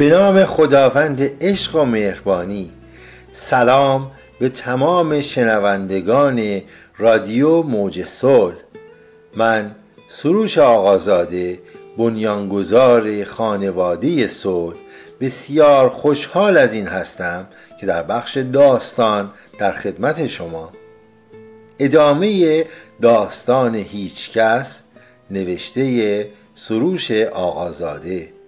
به نام خداوند عشق و مهربانی. سلام به تمام شنوندگان رادیو موج صلح. من سروش آقازاده بنیانگذار خانواده صلح. بسیار خوشحال از این هستم که در بخش داستان در خدمت شما. ادامه داستان هیچکس نوشته سروش آقازاده.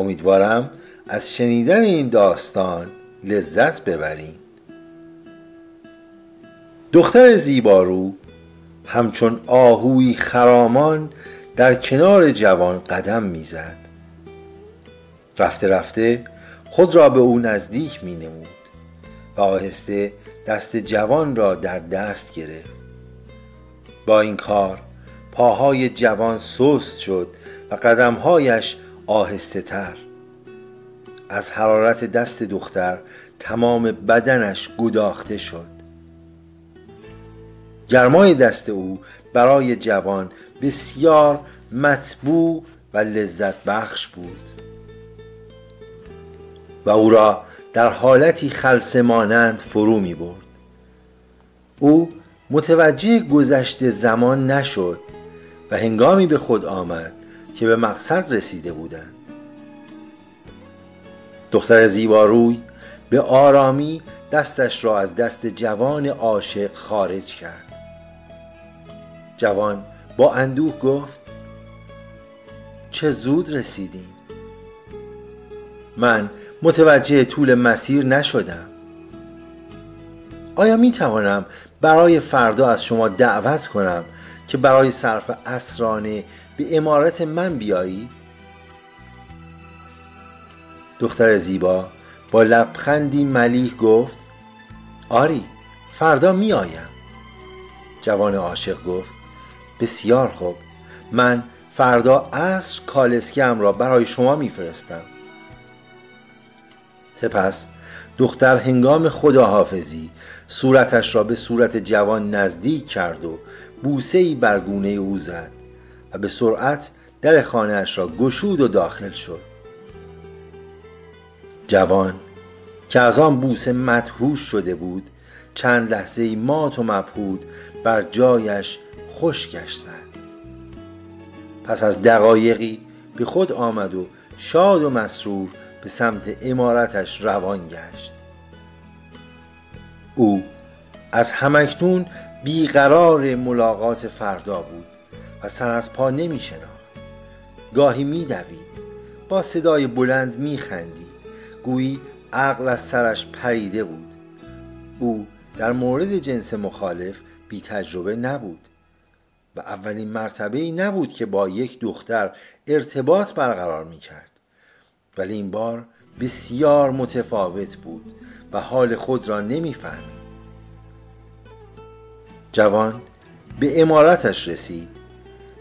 امیدوارم از شنیدن این داستان لذت ببرین. دختر زیبارو همچون آهوی خرامان در کنار جوان قدم می‌زد. رفته رفته خود را به او نزدیک می نمود و آهسته دست جوان را در دست گرفت. با این کار پاهای جوان سست شد و قدمهایش آهسته تر. از حرارت دست دختر تمام بدنش گداخته شد. گرمای دست او برای جوان بسیار مطبوع و لذت بخش بود. و او را در حالتی خلصه مانند فرو می برد. او متوجه گذشته زمان نشد و هنگامی به خود آمد که به مقصد رسیده بودند. دختر زیباروی به آرامی دستش را از دست جوان عاشق خارج کرد. جوان با اندوه گفت چه زود رسیدیم. من متوجه طول مسیر نشدم. آیا می توانم برای فردا از شما دعوت کنم که برای صرف اسرانه به امارت من بیایید دختر زیبا با لبخندی ملیح گفت آری فردا می آیم جوان عاشق گفت بسیار خوب من فردا عصر کالسکم را برای شما میفرستم. سپس دختر هنگام خداحافظی صورتش را به صورت جوان نزدیک کرد و بوسه ای بر گونه او زد و به سرعت در خانهاش را گشود و داخل شد. جوان که از آن بوسه مدهوش شده بود چند لحظه مات و مبهود بر جایش خشکش زد. پس از دقایقی به خود آمد و شاد و مسرور به سمت امارتش روان گشت. او از همکنون بیقرار ملاقات فردا بود و سر از پا نمی شناخت. گاهی می دوید با صدای بلند می خندی. گویی عقل از سرش پریده بود. او در مورد جنس مخالف بی تجربه نبود و اولین مرتبه ای نبود که با یک دختر ارتباط برقرار می کرد. ولی این بار بسیار متفاوت بود و حال خود را نمی‌فهمید جوان به امارتش رسید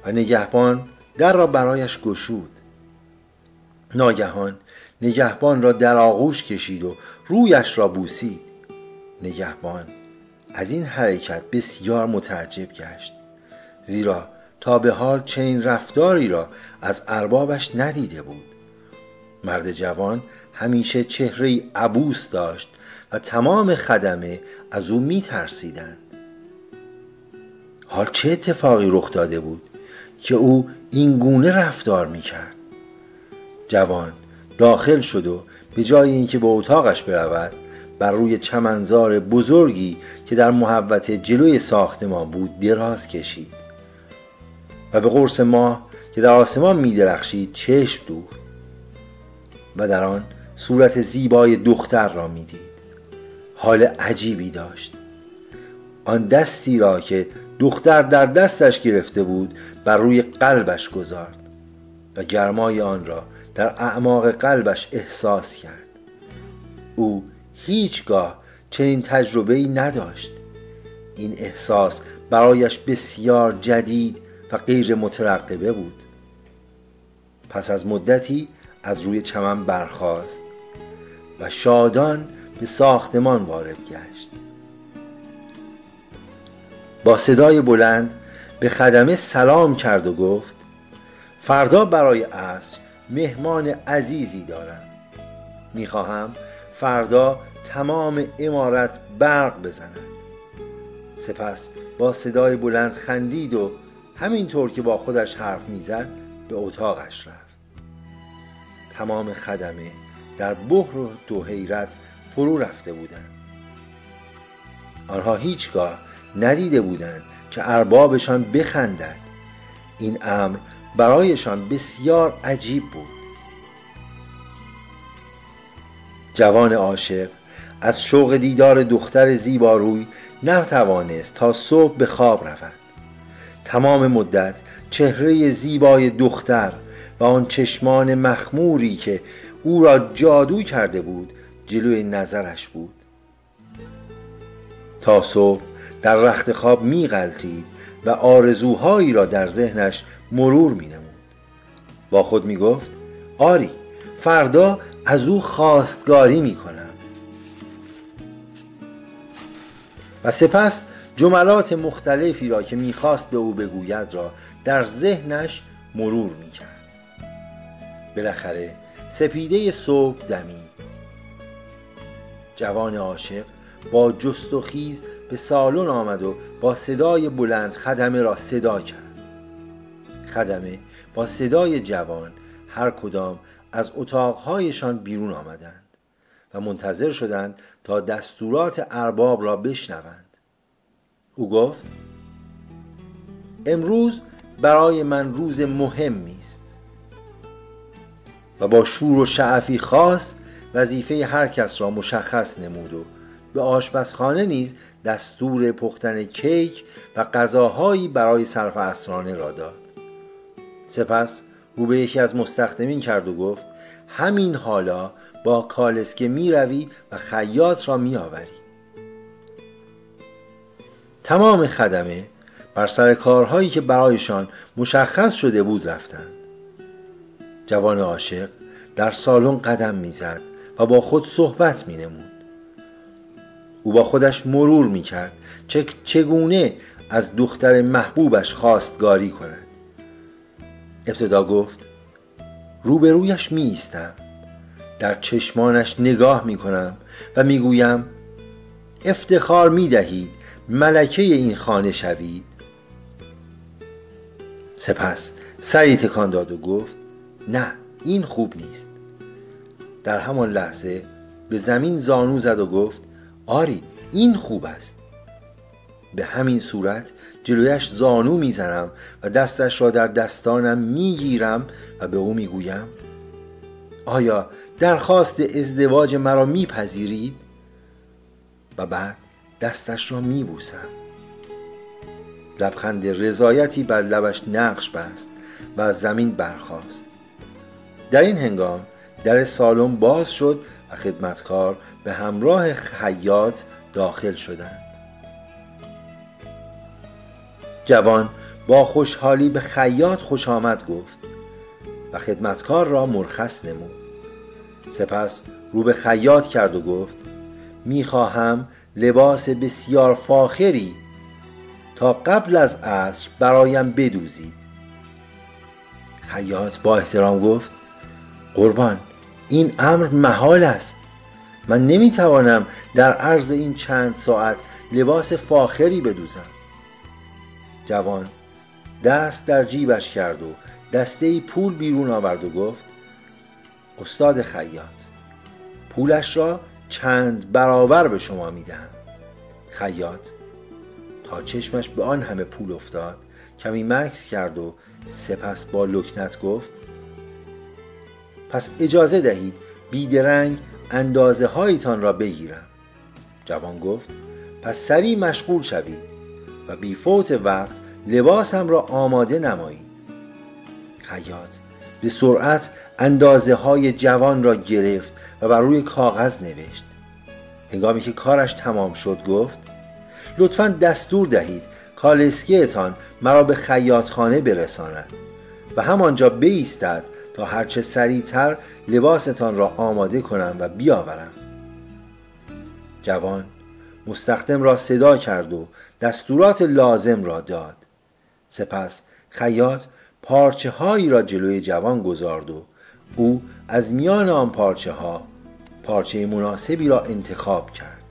و نگهبان در را برایش گشود. ناگهان نگهبان را در آغوش کشید و رویش را بوسید. نگهبان از این حرکت بسیار متعجب گشت زیرا تا به حال چنین رفتاری را از اربابش ندیده بود. مرد جوان همیشه چهره عبوس داشت و تمام خدمه از او می ترسیدند. حال چه اتفاقی رخ داده بود که او این گونه رفتار می کرد؟ جوان داخل شد و به جای اینکه به اتاقش برود بر روی چمنزار بزرگی که در محوت جلوی ساختمان بود دراز کشید و به قرص ماه که در آسمان می درخشید چشم دوخت و در آن صورت زیبای دختر را می‌دید حال عجیبی داشت آن دستی را که دختر در دستش گرفته بود بر روی قلبش گذارد و گرمای آن را در اعماق قلبش احساس کرد. او هیچگاه چنین تجربه ای نداشت. این احساس برایش بسیار جدید و غیر مترقبه بود. پس از مدتی از روی چمن برخاست و شادان به ساختمان وارد گشت. با صدای بلند به خدمه سلام کرد و گفت فردا برای عصر مهمان عزیزی دارم. می‌خواهم فردا تمام امارت برق بزند سپس با صدای بلند خندید و همینطور که با خودش حرف می‌زد به اتاقش رفت. تمام خدمه در بحر و دو حیرت فرو رفته بودند. آنها هیچگاه ندیده بودند که اربابشان بخندد. این امر برایشان بسیار عجیب بود. جوان عاشق از شوق دیدار دختر زیباروی نتوانست تا صبح به خواب رود. تمام مدت چهره زیبای دختر و آن چشمان مخموری که او را جادو کرده بود جلوی نظرش بود. تا صبح در رخت خواب می غلطید و آرزوهایی را در ذهنش مرور می نمود. با خود می گفت آری فردا از او خواستگاری می کنم و سپس جملات مختلفی را که می‌خواست به او بگوید را در ذهنش مرور می‌کرد. بالاخره سپیده صبح دمید. جوان عاشق با جست و خیز به سالن آمد و با صدای بلند خدمه را صدا کرد. خدمه با صدای جوان هر کدام از اتاقهایشان بیرون آمدند و منتظر شدند تا دستورات ارباب را بشنوند. او گفت امروز برای من روز مهمی است و با شور و شعفی خاص وظیفه هر کس را مشخص نمود و به آشپزخانه نیز دستور پختن کیک و غذاهایی برای صرف اسرانه را داد. سپس او به یکی از مستخدمین کرد و گفت همین حالا با کالسکه می روی و خیاط را می آوری. تمام خدمه بر سر کارهایی که برایشان مشخص شده بود رفتند. جوان عاشق در سالن قدم می‌زد و با خود صحبت می نمود. او با خودش مرور می کرد چگونه از دختر محبوبش خواستگاری کند؟ ابتدا گفت روبرویش می ایستم در چشمانش نگاه می کنم و می گویم افتخار می دهید ملکه این خانه شوید. سپس سری تکان داد و گفت نه این خوب نیست. در همان لحظه به زمین زانو زد و گفت آری این خوب است. به همین صورت جلویش زانو می‌زنم و دستش را در دستانم می‌گیرم و به او می‌گویم آیا درخواست ازدواج مرا میپذیرید؟ و بعد دستش را میبوسم. لبخند رضایتی بر لبش نقش بست و از زمین برخاست. در این هنگام در سالن باز شد و خدمتکار به همراه خیاط داخل شدند. جوان با خوشحالی به خیاط خوش آمد گفت و خدمتکار را مرخص نمود. سپس رو به خیاط کرد و گفت می‌خواهم لباس بسیار فاخری تا قبل از عصر برایم بدوزید. خیاط با احترام گفت قربان این امر محال است. من نمی‌توانم در عرض این چند ساعت لباس فاخری بدوزم. جوان دست در جیبش کرد و دسته پول بیرون آورد و گفت استاد خیاط پولش را چند برابر به شما می‌دهم. خیاط تا چشمش به آن همه پول افتاد کمی مکس کرد و سپس با لکنت گفت پس اجازه دهید بیدرنگ اندازه هایتان را بگیرم. جوان گفت پس سریع مشغول شوید و بی فوت وقت لباسم را آماده نمایید. خیاط به سرعت اندازه های جوان را گرفت و بر روی کاغذ نوشت. هنگامی که کارش تمام شد گفت لطفا دستور دهید کالسکیتان مرا به خیاطخانه برساند و همانجا بیستد تا هرچه سریعتر لباستان را آماده کنم و بیاورم. جوان مستخدم را صدا کرد و دستورات لازم را داد. سپس خیاط پارچه هایی را جلوی جوان گذارد و او از میان آن پارچه ها پارچه مناسبی را انتخاب کرد.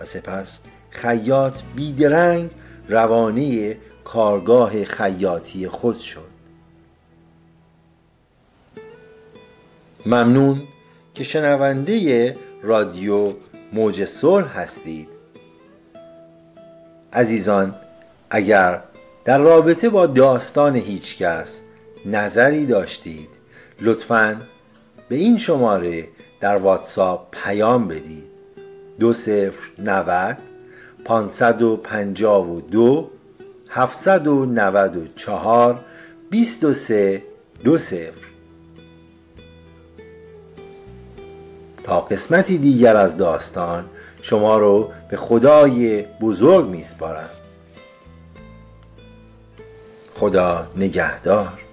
و سپس خیاط بیدرنگ روانه کارگاه خیاطی خود شد. ممنون که شنونده رادیو موج صلح هستید. عزیزان اگر در رابطه با داستان هیچکس نظری داشتید لطفا به این شماره در واتساپ پیام بدید. دو صفر نود پانصد و پنجاه و دو هفتصد و نود و چهار بیست و سه دو صفر. تا قسمتی دیگر از داستان شما رو به خدای بزرگ میسپارم. خدا نگهدار.